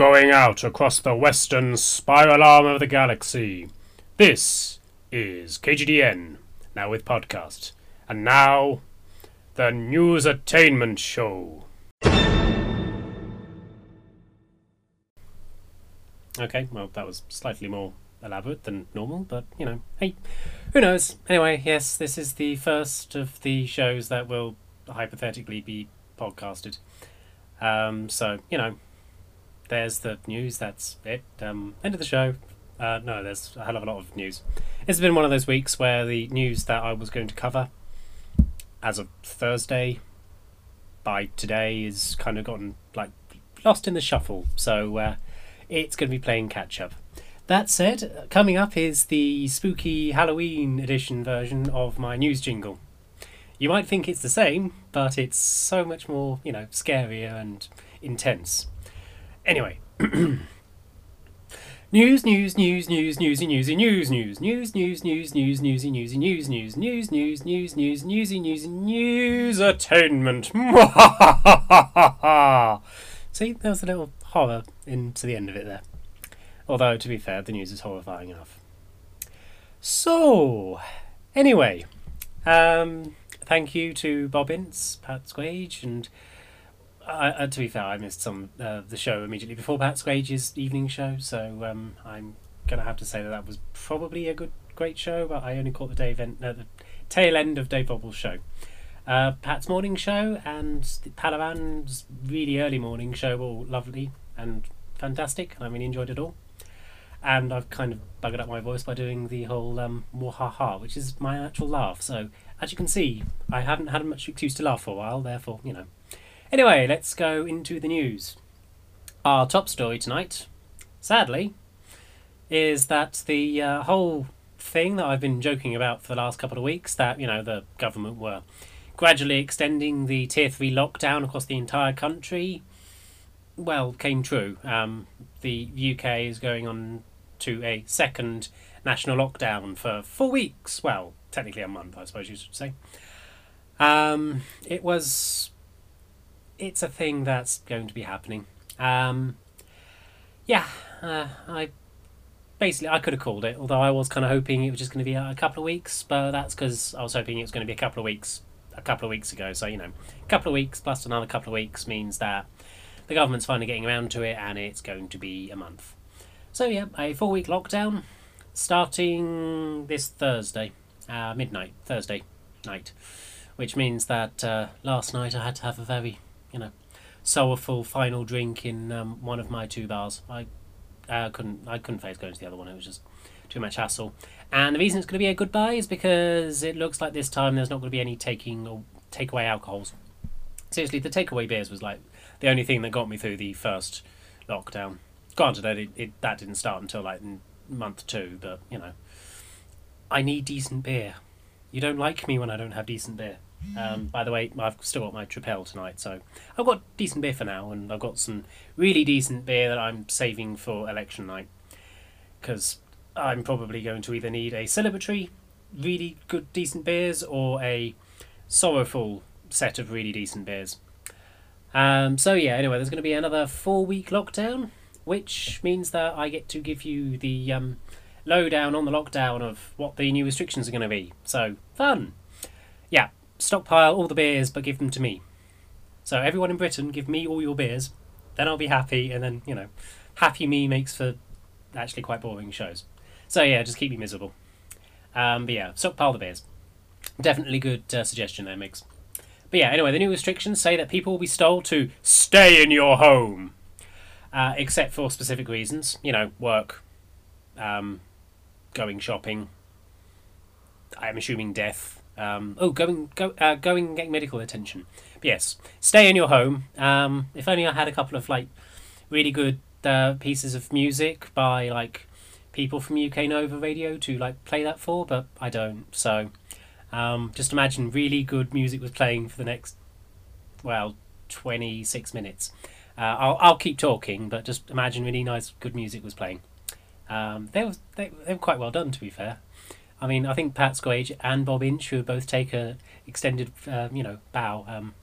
going out across the western spiral arm of the galaxy. This is KGDN, now with podcast. And now, the News Attainment Show. Okay, well, that was slightly more elaborate than normal, but you know, hey, who knows? Anyway, yes, this is the first of the shows that will hypothetically be podcasted. Um, so, you know, there's the news, that's it. Um, end of the show. Uh, no, there's a hell of a lot of news. It's been one of those weeks where the news that I was going to cover as of Thursday by today is kind of gotten like lost in the shuffle. So uh, it's going to be playing catch up. That said, coming up is the spooky Halloween edition version of my news jingle. You might think it's the same, but it's so much more, you know, scarier and intense. Anyway. News, news, news, news, newsy, newsy, news, news, news, news, news, news, newsy, newsy, news, news, news, news, news, news, newsy, newsy, news, attainment. See, there was a little horror into the end of it there. Although, to be fair, the news is horrifying enough. So, anyway, um, thank you to Bob Ince, Pat Squage, and uh, to be fair, I missed some uh, the show immediately before Pat Squage's evening show, so um, I'm gonna have to say that that was probably a good, great show, but I only caught the day end, uh, the tail end of Dave Bobble's show. Uh, Pat's morning show and Palavan's really early morning show were all lovely and fantastic, and I really enjoyed it all and I've kind of buggered up my voice by doing the whole um, ha, which is my actual laugh. So as you can see, I haven't had much excuse to laugh for a while. Therefore, you know. Anyway, let's go into the news. Our top story tonight, sadly, is that the uh, whole thing that I've been joking about for the last couple of weeks that you know the government were gradually extending the tier three lockdown across the entire country. Well, came true. Um, the UK is going on to a second national lockdown for four weeks. Well, technically a month, I suppose you should say. Um, it was. It's a thing that's going to be happening. Um, yeah, uh, I basically I could have called it, although I was kind of hoping it was just going to be a, couple of weeks, but that's because I was hoping it was going to be a couple of weeks, a couple of weeks ago. So you know, a couple of weeks plus another couple of weeks means that the government's finally getting around to it, and it's going to be a month. So yeah, a four-week lockdown starting this Thursday, uh, midnight Thursday night, which means that uh, last night I had to have a very, you know, sourful final drink in um, one of my two bars. I uh, couldn't I couldn't face going to the other one. It was just too much hassle. And the reason it's going to be a goodbye is because it looks like this time there's not going to be any taking or takeaway alcohols. Seriously, the takeaway beers was like the only thing that got me through the first lockdown. Granted, that it, it that didn't start until like month two, but you know, I need decent beer. You don't like me when I don't have decent beer. Um, by the way, I've still got my Tripel tonight, so I've got decent beer for now, and I've got some really decent beer that I'm saving for election night because I'm probably going to either need a celebratory, really good decent beers or a sorrowful set of really decent beers. Um, so yeah, anyway, there's going to be another four week lockdown which means that I get to give you the um, lowdown on the lockdown of what the new restrictions are going to be. So, fun! Yeah, stockpile all the beers, but give them to me. So, everyone in Britain, give me all your beers, then I'll be happy, and then, you know, happy me makes for actually quite boring shows. So, yeah, just keep me miserable. Um, but yeah, stockpile the beers. Definitely good uh, suggestion there, Migs. But yeah, anyway, the new restrictions say that people will be told to stay in your home uh, except for specific reasons. You know, work, um, going shopping. I'm assuming death. Um, oh, going go uh, going getting medical attention. But yes, stay in your home. Um, if only I had a couple of like really good uh, pieces of music by like people from UK Nova Radio to like play that for, but I don't. So um, just imagine really good music was playing for the next well twenty six minutes. Uh, I'll, I'll keep talking, but just imagine really nice, good music was playing. Um, they, were, they, they were quite well done, to be fair. I mean, I think Pat Squage and Bob Inch, who both take a extended, uh, you know, bow. Um,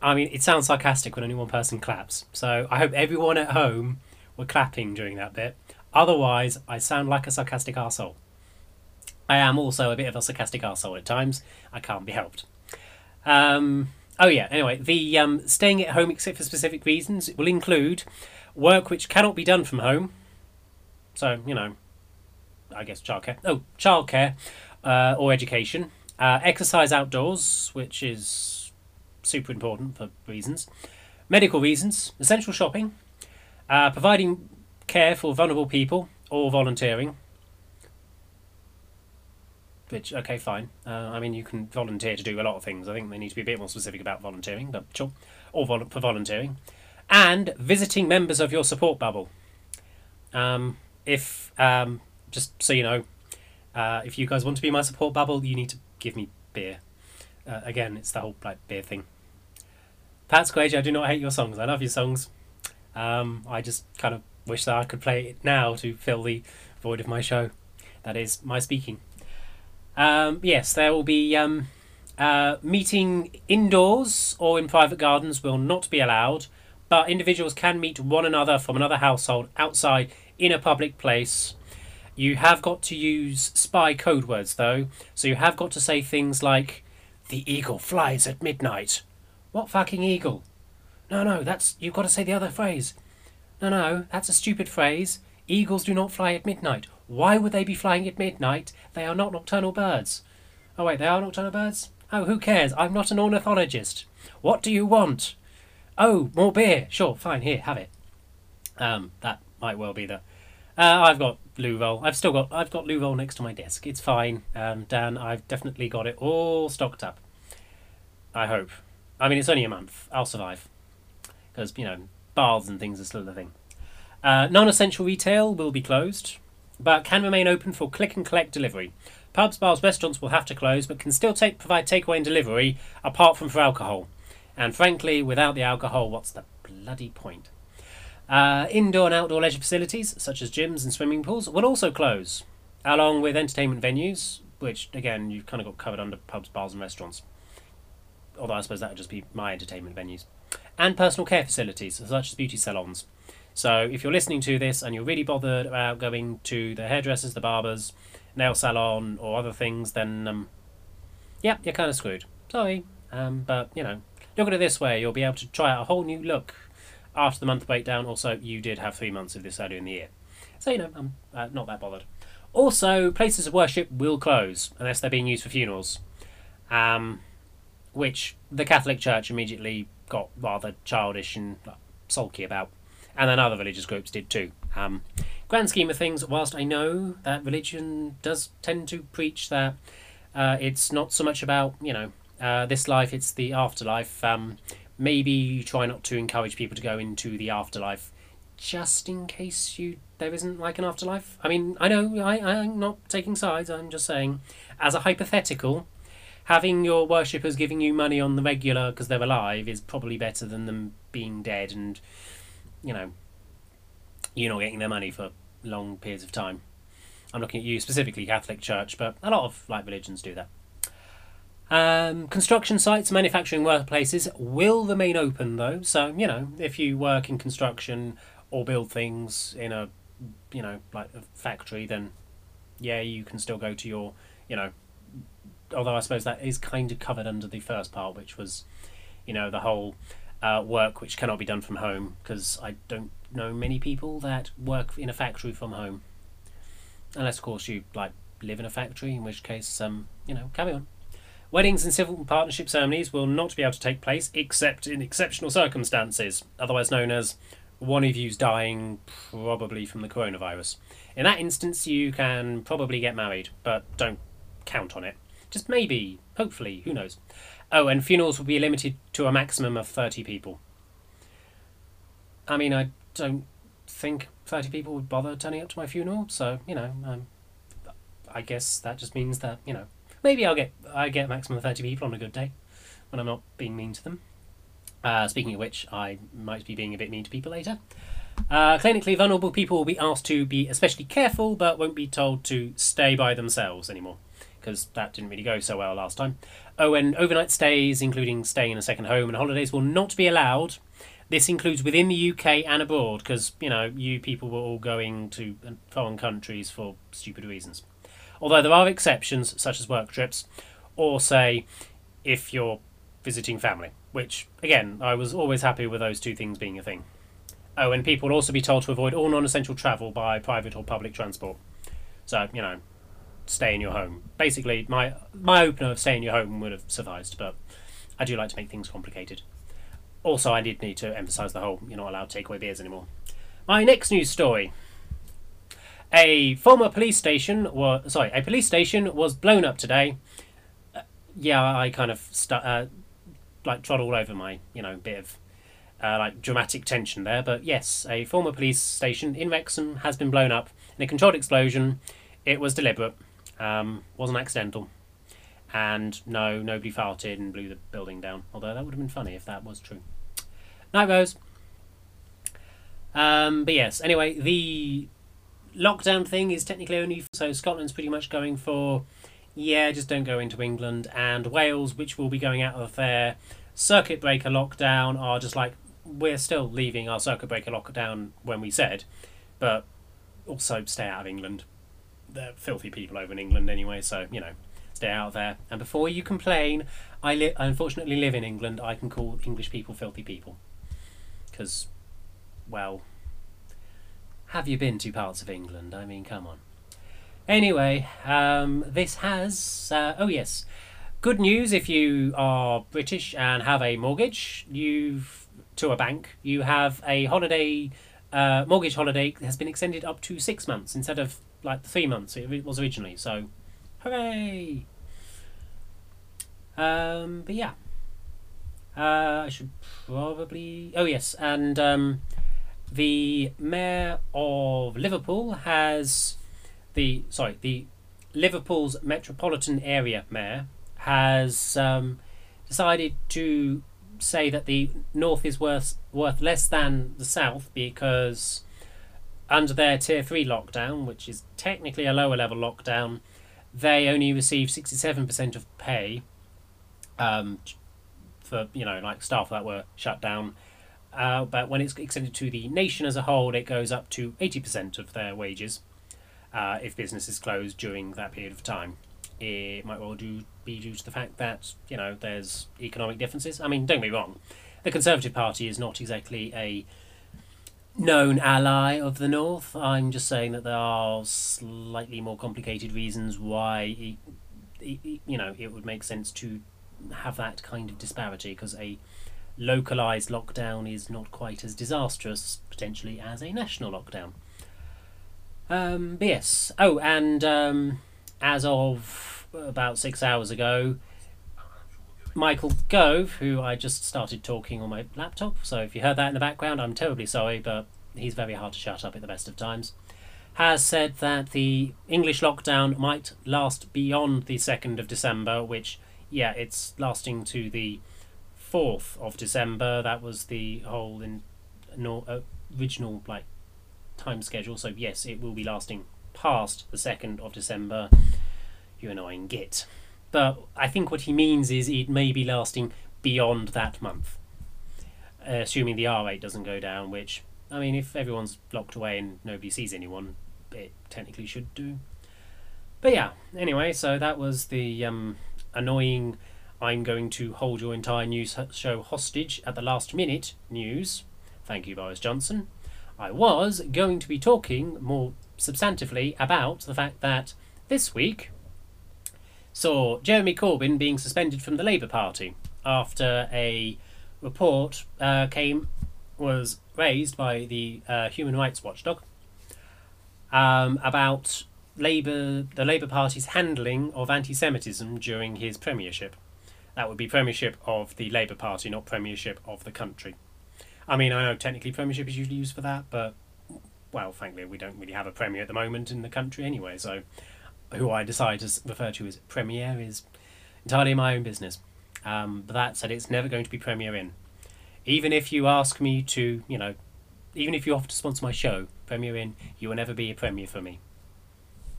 I mean, it sounds sarcastic when only one person claps. So I hope everyone at home were clapping during that bit. Otherwise, I sound like a sarcastic arsehole. I am also a bit of a sarcastic arsehole at times. I can't be helped. Um, oh yeah. Anyway, the um, staying at home except for specific reasons will include work which cannot be done from home. So you know, I guess childcare. Oh, childcare uh, or education. Uh, exercise outdoors, which is super important for reasons. Medical reasons. Essential shopping. Uh, providing care for vulnerable people or volunteering. Which, okay, fine. Uh, I mean, you can volunteer to do a lot of things. I think they need to be a bit more specific about volunteering, but sure. Or vol- for volunteering. And visiting members of your support bubble. Um, if, um, just so you know, uh, if you guys want to be my support bubble, you need to give me beer. Uh, again, it's the whole like beer thing. Pat Squage, I do not hate your songs. I love your songs. Um, I just kind of wish that I could play it now to fill the void of my show. That is my speaking. Um, yes, there will be um, uh, meeting indoors or in private gardens will not be allowed, but individuals can meet one another from another household outside in a public place. You have got to use spy code words though, so you have got to say things like, "The eagle flies at midnight." What fucking eagle? No, no, that's you've got to say the other phrase. No, no, that's a stupid phrase. Eagles do not fly at midnight. Why would they be flying at midnight? They are not nocturnal birds. Oh, wait, they are nocturnal birds? Oh, who cares? I'm not an ornithologist. What do you want? Oh, more beer. Sure, fine, here, have it. Um, that might well be the. Uh, I've got Louvel. I've still got. I've got Louvel next to my desk. It's fine. Um, Dan, I've definitely got it all stocked up. I hope. I mean, it's only a month. I'll survive. Because you know, baths and things are still a thing. Uh, non-essential retail will be closed, but can remain open for click and collect delivery. Pubs, bars, restaurants will have to close, but can still take, provide takeaway and delivery, apart from for alcohol. And frankly, without the alcohol, what's the bloody point? Uh, indoor and outdoor leisure facilities, such as gyms and swimming pools, will also close, along with entertainment venues, which again you've kind of got covered under pubs, bars, and restaurants. Although I suppose that would just be my entertainment venues and personal care facilities, such as beauty salons. So if you're listening to this and you're really bothered about going to the hairdressers, the barbers, nail salon, or other things, then um, yeah, you're kind of screwed. Sorry, um, but you know, look at it this way: you'll be able to try out a whole new look after the month breakdown. Also, you did have three months of this earlier in the year, so you know, I'm uh, not that bothered. Also, places of worship will close unless they're being used for funerals, um, which the Catholic Church immediately got rather childish and sulky about, and then other religious groups did too. Um, grand scheme of things, whilst I know that religion does tend to preach that uh, it's not so much about you know uh, this life, it's the afterlife. Um, maybe try not to encourage people to go into the afterlife, just in case you there isn't like an afterlife. I mean, I know I I'm not taking sides. I'm just saying, as a hypothetical, having your worshippers giving you money on the regular because they're alive is probably better than them being dead and you know you're not getting their money for long periods of time. I'm looking at you specifically, Catholic Church, but a lot of like religions do that. Um, construction sites, manufacturing workplaces will remain open though. So you know, if you work in construction or build things in a, you know, like a factory, then yeah, you can still go to your, you know, although I suppose that is kind of covered under the first part, which was, you know, the whole uh, work which cannot be done from home, because I don't know many people that work in a factory from home, unless of course you like live in a factory, in which case, um, you know, carry on. Weddings and civil partnership ceremonies will not be able to take place except in exceptional circumstances, otherwise known as one of you's dying probably from the coronavirus. In that instance, you can probably get married, but don't count on it. Just maybe, hopefully, who knows. Oh, and funerals will be limited to a maximum of 30 people. I mean, I don't think 30 people would bother turning up to my funeral, so, you know, um, I guess that just means that, you know, maybe I'll get I get maximum 30 people on a good day when I'm not being mean to them. Uh, speaking of which, I might be being a bit mean to people later. Uh, clinically vulnerable people will be asked to be especially careful, but won't be told to stay by themselves anymore because that didn't really go so well last time. Oh, and overnight stays, including staying in a second home and holidays, will not be allowed. This includes within the UK and abroad, because, you know, you people were all going to foreign countries for stupid reasons. Although there are exceptions, such as work trips, or say if you're visiting family, which, again, I was always happy with those two things being a thing. Oh, and people will also be told to avoid all non essential travel by private or public transport. So, you know, stay in your home. Basically, my my opener of stay in your home would have sufficed, but I do like to make things complicated. Also, I did need to emphasise the whole you're not allowed to take away beers anymore. My next news story. A former police station was sorry, a police station was blown up today. Uh, yeah, I kind of stu- uh, like trod all over my you know bit of uh, like dramatic tension there, but yes, a former police station in Wrexham has been blown up in a controlled explosion. It was deliberate. Um, wasn't accidental. And no, nobody farted and blew the building down. Although that would have been funny if that was true. Night Rose. Um, but yes, anyway, the lockdown thing is technically only so Scotland's pretty much going for yeah, just don't go into England, and Wales, which will be going out of their circuit breaker lockdown, are just like we're still leaving our circuit breaker lockdown when we said, but also stay out of England they're filthy people over in England anyway, so you know, stay out there. And before you complain, I li- I unfortunately live in England. I can call English people filthy people, because, well, have you been to parts of England? I mean, come on. Anyway, um, this has uh, oh yes, good news if you are British and have a mortgage. You've to a bank. You have a holiday. Uh, mortgage holiday has been extended up to six months instead of like three months it was originally. So, hooray! Um, but yeah, uh, I should probably. Oh yes, and um, the mayor of Liverpool has the sorry the Liverpool's metropolitan area mayor has um, decided to say that the north is worth worth less than the south because under their tier 3 lockdown, which is technically a lower level lockdown, they only receive 67% of pay um, for, you know, like staff that were shut down. Uh, but when it's extended to the nation as a whole, it goes up to 80% of their wages uh, if business is closed during that period of time. It might well do, be due to the fact that, you know, there's economic differences. I mean, don't me wrong, the Conservative Party is not exactly a known ally of the North. I'm just saying that there are slightly more complicated reasons why, it, it, you know, it would make sense to have that kind of disparity because a localized lockdown is not quite as disastrous potentially as a national lockdown. Um, but yes. Oh, and um, as of about six hours ago, Michael Gove, who I just started talking on my laptop, so if you heard that in the background, I'm terribly sorry, but he's very hard to shut up at the best of times, has said that the English lockdown might last beyond the 2nd of December, which, yeah, it's lasting to the 4th of December. That was the whole in, no, uh, original like time schedule, so yes, it will be lasting past the 2nd of December. You annoying git. But I think what he means is it may be lasting beyond that month, assuming the R rate doesn't go down. Which I mean, if everyone's locked away and nobody sees anyone, it technically should do. But yeah, anyway, so that was the um, annoying. I'm going to hold your entire news show hostage at the last minute news. Thank you, Boris Johnson. I was going to be talking more substantively about the fact that this week saw Jeremy Corbyn being suspended from the Labour Party after a report uh, came was raised by the uh, human rights watchdog um, about Labour the Labour Party's handling of anti-Semitism during his premiership. That would be premiership of the Labour Party, not premiership of the country. I mean, I know technically premiership is usually used for that, but well, frankly, we don't really have a premier at the moment in the country anyway, so who I decide to refer to as Premier is entirely my own business. Um, but that said, it's never going to be Premier Inn. Even if you ask me to, you know, even if you offer to sponsor my show, Premier Inn, you will never be a Premier for me.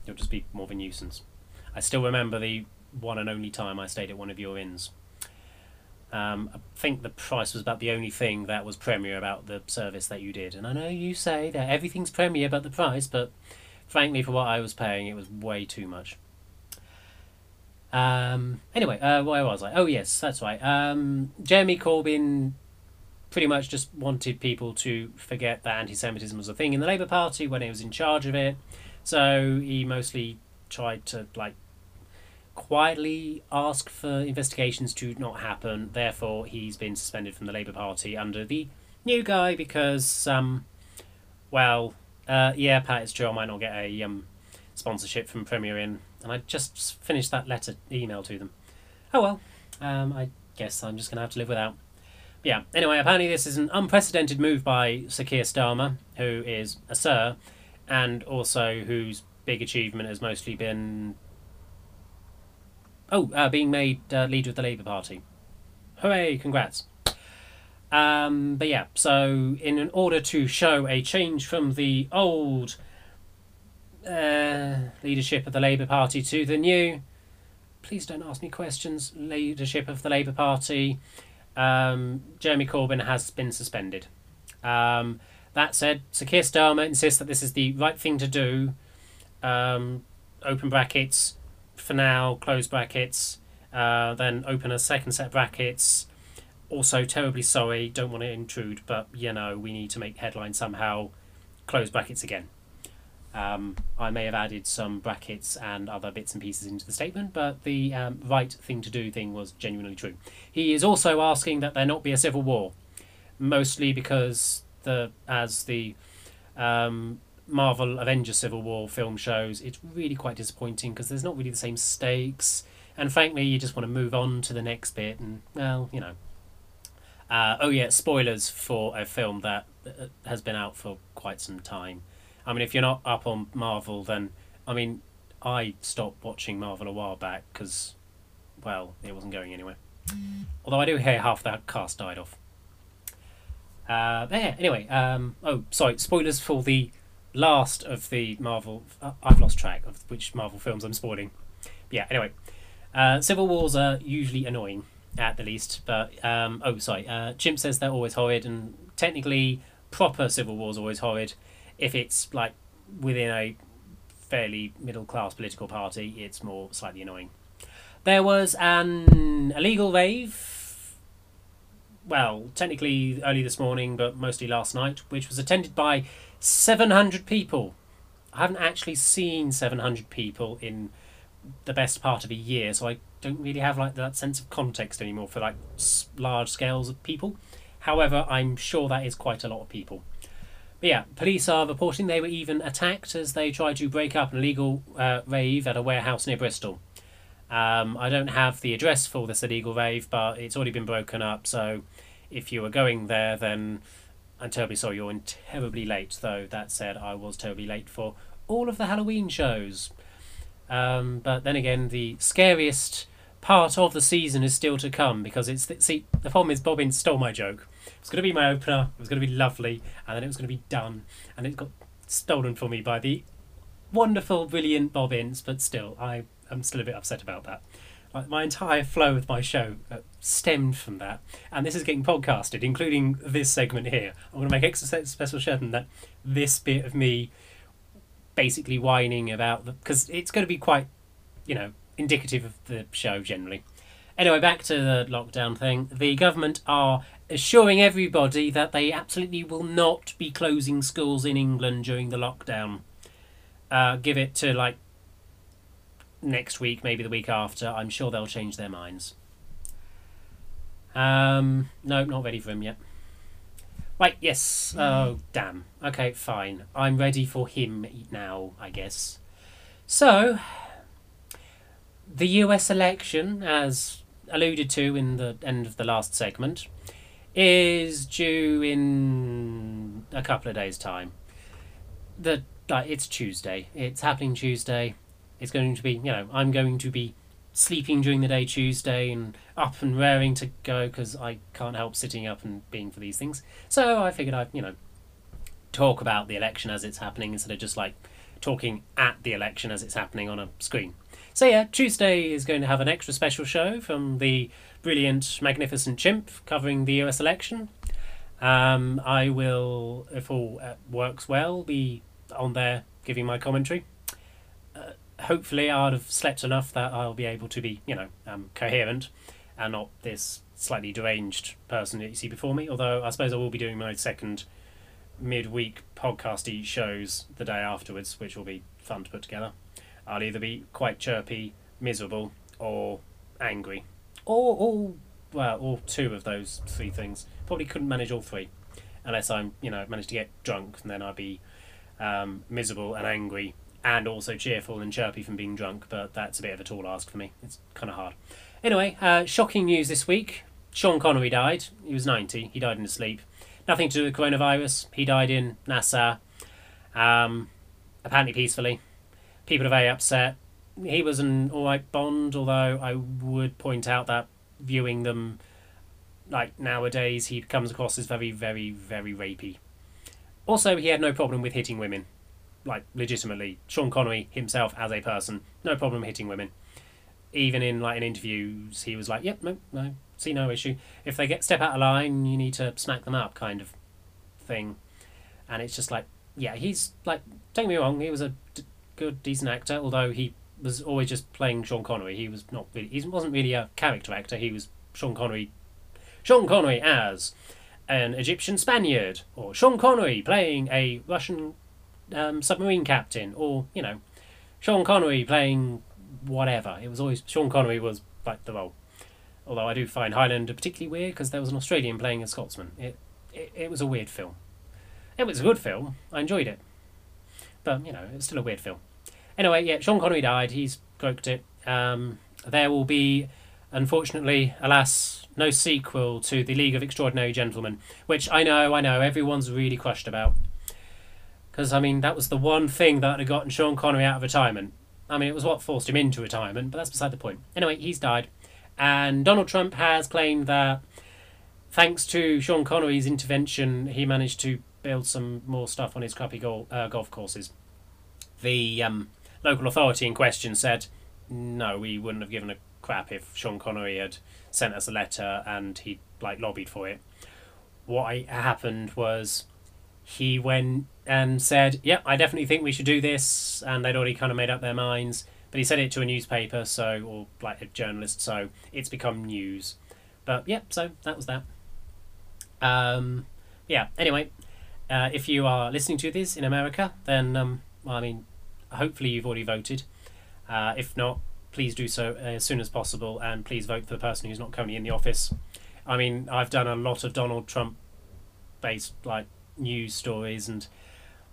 You'll just be more of a nuisance. I still remember the one and only time I stayed at one of your inns. Um, I think the price was about the only thing that was premier about the service that you did. And I know you say that everything's premier but the price, but frankly, for what I was paying, it was way too much. Um, anyway, uh, where was I? Oh, yes, that's right. Um, Jeremy Corbyn pretty much just wanted people to forget that anti Semitism was a thing in the Labour Party when he was in charge of it. So he mostly tried to, like, quietly ask for investigations to not happen. Therefore, he's been suspended from the Labour Party under the new guy because, um, well, uh, yeah, Pat, it's true. I might not get a um, sponsorship from Premier Inn and I just finished that letter email to them. Oh well, um, I guess I'm just going to have to live without. Yeah, anyway, apparently this is an unprecedented move by Sir Keir Starmer, who is a Sir, and also whose big achievement has mostly been. Oh, uh, being made uh, leader of the Labour Party. Hooray, congrats. Um, but yeah, so in order to show a change from the old uh, leadership of the Labour Party to the new, please don't ask me questions, leadership of the Labour Party, um, Jeremy Corbyn has been suspended. Um, that said, Sir Keir Starmer insists that this is the right thing to do. Um, open brackets, for now, close brackets, uh, then open a second set of brackets. Also, terribly sorry, don't want to intrude, but you know, we need to make headlines somehow. Close brackets again. Um, I may have added some brackets and other bits and pieces into the statement, but the um, right thing to do thing was genuinely true. He is also asking that there not be a civil war, mostly because the as the um, Marvel Avengers Civil War film shows, it's really quite disappointing because there's not really the same stakes, and frankly, you just want to move on to the next bit, and well, you know. Uh, oh yeah, spoilers for a film that uh, has been out for quite some time. I mean, if you're not up on Marvel, then I mean, I stopped watching Marvel a while back because, well, it wasn't going anywhere. Although I do hear half that cast died off. Uh, yeah. Anyway, um, oh, sorry. Spoilers for the last of the Marvel. Uh, I've lost track of which Marvel films I'm spoiling. But yeah. Anyway, uh, Civil Wars are usually annoying at the least, but um, oh, sorry. Uh, Chimp says they're always horrid, and technically, proper Civil Wars are always horrid if it's like within a fairly middle class political party, it's more slightly annoying. There was an illegal rave, well, technically early this morning, but mostly last night, which was attended by 700 people. I haven't actually seen 700 people in the best part of a year, so I don't really have like that sense of context anymore for like large scales of people. However, I'm sure that is quite a lot of people. But yeah, police are reporting they were even attacked as they tried to break up an illegal uh, rave at a warehouse near Bristol. Um, I don't have the address for this illegal rave, but it's already been broken up. So if you were going there, then I'm terribly sorry you're terribly late. Though that said, I was terribly late for all of the Halloween shows. Um, but then again, the scariest part of the season is still to come because it's the, see the problem is Bobbin stole my joke. It was going to be my opener. It was going to be lovely, and then it was going to be done, and it got stolen from me by the wonderful, brilliant Bobbins. But still, I am still a bit upset about that. My entire flow of my show uh, stemmed from that, and this is getting podcasted, including this segment here. I'm going to make extra special certain that this bit of me basically whining about the because it's going to be quite, you know, indicative of the show generally. Anyway, back to the lockdown thing. The government are assuring everybody that they absolutely will not be closing schools in England during the lockdown. Uh, give it to like next week, maybe the week after. I'm sure they'll change their minds. Um, no, not ready for him yet. Right, yes. Oh, damn. Okay, fine. I'm ready for him now, I guess. So, the US election, as alluded to in the end of the last segment, is due in a couple of days' time. The it's Tuesday. It's happening Tuesday. It's going to be you know I'm going to be sleeping during the day Tuesday and up and raring to go because I can't help sitting up and being for these things. So I figured I'd you know talk about the election as it's happening instead of just like talking at the election as it's happening on a screen. So yeah, Tuesday is going to have an extra special show from the brilliant, magnificent Chimp covering the US election. Um, I will, if all uh, works well, be on there giving my commentary. Hopefully, I'll have slept enough that I'll be able to be, you know, um, coherent and not this slightly deranged person that you see before me. Although I suppose I will be doing my second midweek podcasty shows the day afterwards, which will be fun to put together. I'll either be quite chirpy, miserable, or angry, or all well, or two of those three things. Probably couldn't manage all three, unless I'm you know managed to get drunk, and then I'd be um, miserable and angry, and also cheerful and chirpy from being drunk. But that's a bit of a tall ask for me. It's kind of hard. Anyway, uh, shocking news this week. Sean Connery died. He was 90. He died in his sleep. Nothing to do with coronavirus. He died in Nassau, um, apparently peacefully. People are very upset. He was an alright Bond, although I would point out that viewing them like nowadays, he comes across as very, very, very rapey. Also, he had no problem with hitting women. Like, legitimately. Sean Connery himself, as a person, no problem hitting women. Even in, like, in interviews, he was like, yep, no, no, see no issue. If they get step out of line, you need to smack them up, kind of thing. And it's just like, yeah, he's like, don't get me wrong, he was a d- good, decent actor, although he was always just playing Sean Connery. He was not really, he wasn't really a character actor. He was Sean Connery, Sean Connery as an Egyptian Spaniard, or Sean Connery playing a Russian um, submarine captain, or you know, Sean Connery playing whatever. It was always Sean Connery was like the role. Although I do find Highlander particularly weird because there was an Australian playing a Scotsman. It, it it was a weird film. It was a good film. I enjoyed it, but you know, it's still a weird film. Anyway, yeah, Sean Connery died. He's croaked it. Um, there will be, unfortunately, alas, no sequel to The League of Extraordinary Gentlemen, which I know, I know, everyone's really crushed about. Because, I mean, that was the one thing that had gotten Sean Connery out of retirement. I mean, it was what forced him into retirement, but that's beside the point. Anyway, he's died. And Donald Trump has claimed that thanks to Sean Connery's intervention, he managed to build some more stuff on his crappy gol- uh, golf courses. The um, local authority in question said, no, we wouldn't have given a crap if Sean Connery had sent us a letter and he like lobbied for it. What happened was he went and said, yeah, I definitely think we should do this," and they'd already kind of made up their minds. But he said it to a newspaper, so or like a journalist, so it's become news. But yeah, so that was that. Um, yeah. Anyway, uh, if you are listening to this in America, then um, well, I mean, hopefully you've already voted. Uh, if not, please do so as soon as possible, and please vote for the person who's not currently in the office. I mean, I've done a lot of Donald Trump based like news stories, and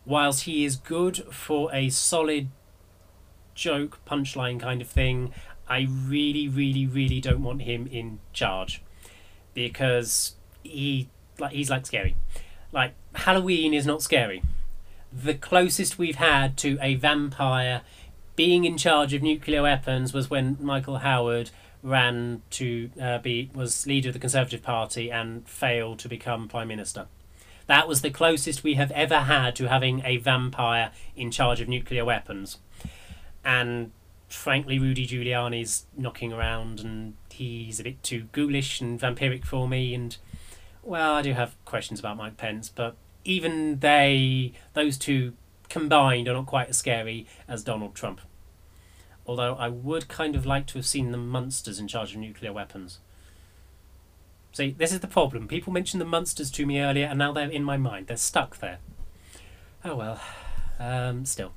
whilst he is good for a solid joke punchline kind of thing, I really, really, really don't want him in charge because he like he's like scary. Like Halloween is not scary the closest we've had to a vampire being in charge of nuclear weapons was when Michael Howard ran to uh, be was leader of the Conservative Party and failed to become prime minister. That was the closest we have ever had to having a vampire in charge of nuclear weapons. And frankly, Rudy Giuliani's knocking around, and he's a bit too ghoulish and vampiric for me. And well, I do have questions about Mike Pence, but even they, those two combined, are not quite as scary as Donald Trump. Although I would kind of like to have seen the monsters in charge of nuclear weapons. See, this is the problem. People mentioned the monsters to me earlier, and now they're in my mind. They're stuck there. Oh well. Um, still.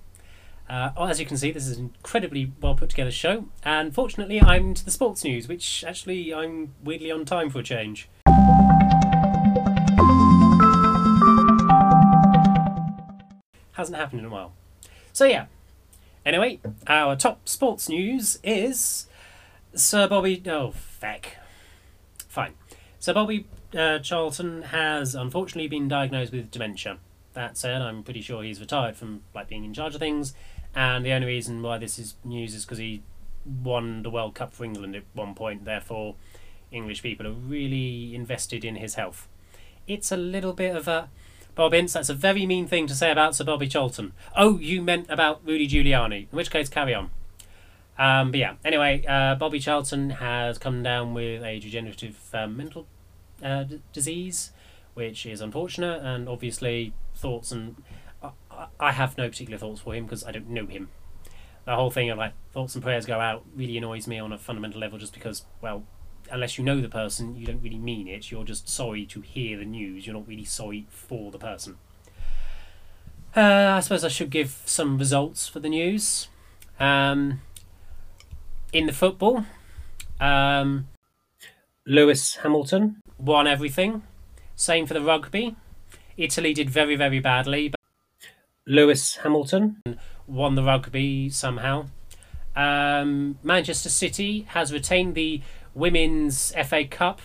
Uh, well, as you can see, this is an incredibly well put together show, and fortunately, I'm to the sports news, which actually I'm weirdly on time for a change. Hasn't happened in a while. So yeah. Anyway, our top sports news is Sir Bobby. Oh, feck. Fine. Sir Bobby uh, Charlton has unfortunately been diagnosed with dementia. That said, I'm pretty sure he's retired from like being in charge of things, and the only reason why this is news is because he won the World Cup for England at one point. Therefore, English people are really invested in his health. It's a little bit of a Bob Ince, that's a very mean thing to say about Sir Bobby Charlton. Oh, you meant about Rudy Giuliani. In which case, carry on. Um, but yeah, anyway, uh, Bobby Charlton has come down with a degenerative um, mental uh, disease, which is unfortunate, and obviously thoughts and I, I have no particular thoughts for him because I don't know him. The whole thing of like thoughts and prayers go out really annoys me on a fundamental level, just because well, unless you know the person, you don't really mean it. You're just sorry to hear the news. You're not really sorry for the person. Uh, I suppose I should give some results for the news. Um, in the football, um, Lewis Hamilton won everything. Same for the rugby. Italy did very, very badly. But Lewis Hamilton won the rugby somehow. Um, Manchester City has retained the Women's FA Cup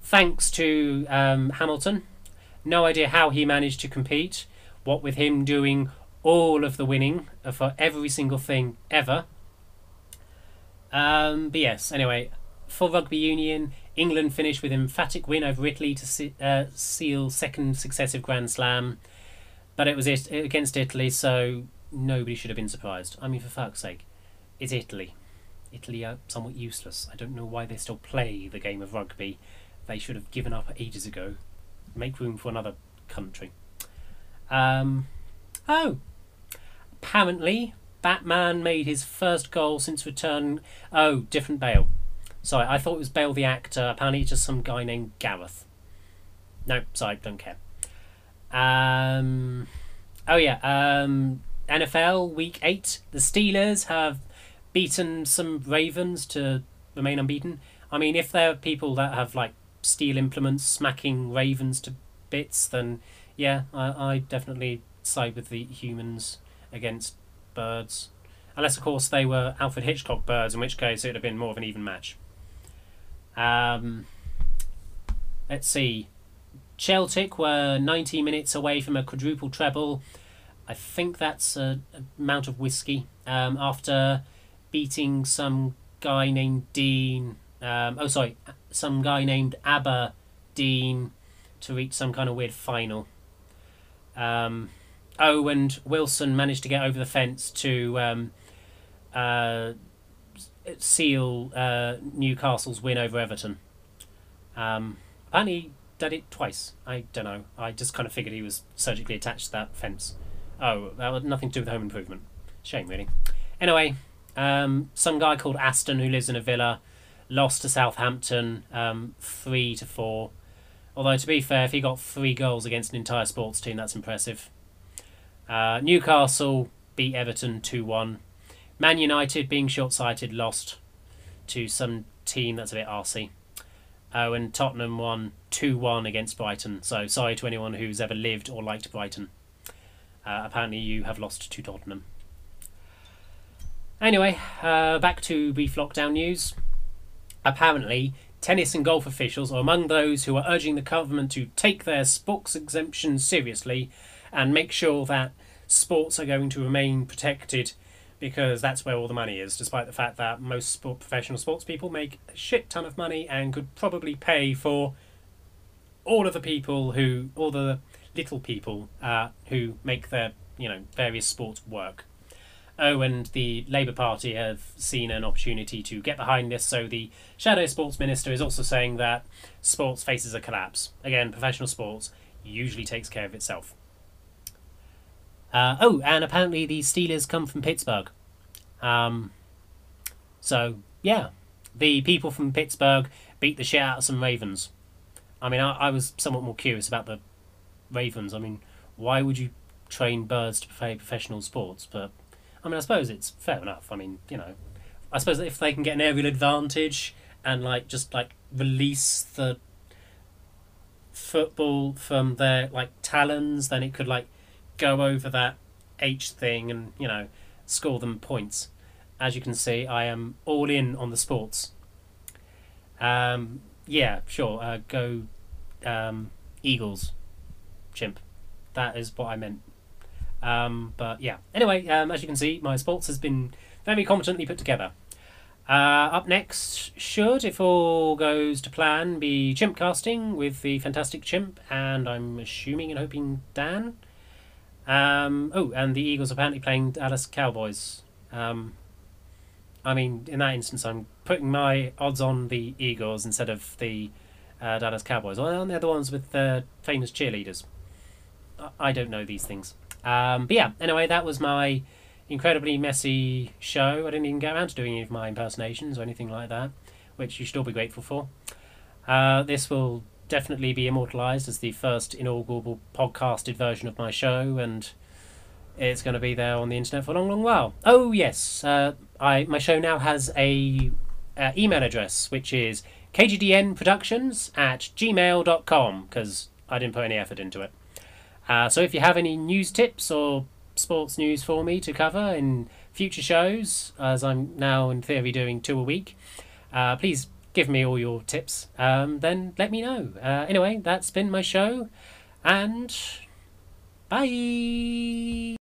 thanks to um, Hamilton. No idea how he managed to compete. What with him doing all of the winning for every single thing ever. Um, but yes, anyway, for rugby union, England finished with emphatic win over Italy to se- uh, seal second successive Grand Slam, but it was it- against Italy, so nobody should have been surprised. I mean, for fuck's sake, it's Italy. Italy are somewhat useless. I don't know why they still play the game of rugby. They should have given up ages ago. Make room for another country. Um, oh, apparently Batman made his first goal since return. Oh, different Bale. Sorry, I thought it was Bale the actor. Apparently, it's just some guy named Gareth. No, sorry, don't care. Um, oh yeah. Um, NFL Week Eight. The Steelers have beaten some Ravens to remain unbeaten. I mean, if there are people that have like steel implements smacking Ravens to bits, then yeah, I, I definitely side with the humans against birds. Unless, of course, they were Alfred Hitchcock birds, in which case it would have been more of an even match. Um, let's see. Celtic were 90 minutes away from a quadruple treble. I think that's a, amount of whiskey. Um, after beating some guy named Dean. Um, oh, sorry, some guy named Aber Dean to reach some kind of weird final. Um, oh, and Wilson managed to get over the fence to um, uh, seal uh, Newcastle's win over Everton. Um, did it twice. I don't know. I just kind of figured he was surgically attached to that fence. Oh, that had nothing to do with home improvement. Shame, really. Anyway, um, some guy called Aston who lives in a villa lost to Southampton um, three to four. Although to be fair, if he got three goals against an entire sports team, that's impressive. Uh, Newcastle beat Everton two one. Man United, being short sighted, lost to some team that's a bit arsey. Oh, and Tottenham won 2 1 against Brighton. So, sorry to anyone who's ever lived or liked Brighton. Uh, apparently, you have lost to Tottenham. Anyway, uh, back to brief lockdown news. Apparently, tennis and golf officials are among those who are urging the government to take their sports exemption seriously and make sure that sports are going to remain protected because that's where all the money is, despite the fact that most sport, professional sports people make a shit ton of money and could probably pay for all of the people who, all the little people uh, who make their, you know, various sports work. Oh, and the Labour Party have seen an opportunity to get behind this, so the Shadow Sports Minister is also saying that sports faces a collapse. Again, professional sports usually takes care of itself. Uh, oh, and apparently the Steelers come from Pittsburgh. Um, so, yeah, the people from Pittsburgh beat the shit out of some Ravens. I mean, I, I was somewhat more curious about the Ravens. I mean, why would you train birds to play professional sports? But, I mean, I suppose it's fair enough. I mean, you know, I suppose if they can get an aerial advantage and, like, just, like, release the football from their, like, talons, then it could, like, go over that H thing and, you know, score them points. As you can see, I am all in on the sports. Um, yeah, sure, uh, go um, Eagles, chimp. That is what I meant. Um, but yeah, anyway, um, as you can see, my sports has been very competently put together. Uh, up next should, if all goes to plan, be chimp casting with the fantastic chimp, and I'm assuming and hoping Dan. Um, oh, and the Eagles apparently playing Dallas Cowboys. Um, I mean, in that instance, I'm putting my odds on the Eagles instead of the uh, Dallas Cowboys. Well, they're the ones with the famous cheerleaders. I- I don't know these things. Um, but yeah, anyway, that was my incredibly messy show. I didn't even get around to doing any of my impersonations or anything like that, which you should all be grateful for. Uh, this will definitely be immortalised as the first inaugural podcasted version of my show, and it's going to be there on the internet for a long, long while. Oh yes, uh, I my show now has a uh, email address which is kgdnproductions at gmail.com because I didn't put any effort into it. Uh, so if you have any news tips or sports news for me to cover in future shows, as I'm now in theory doing two a week, uh, please give me all your tips. Um, then let me know. Uh, anyway, that's been my show, and bye.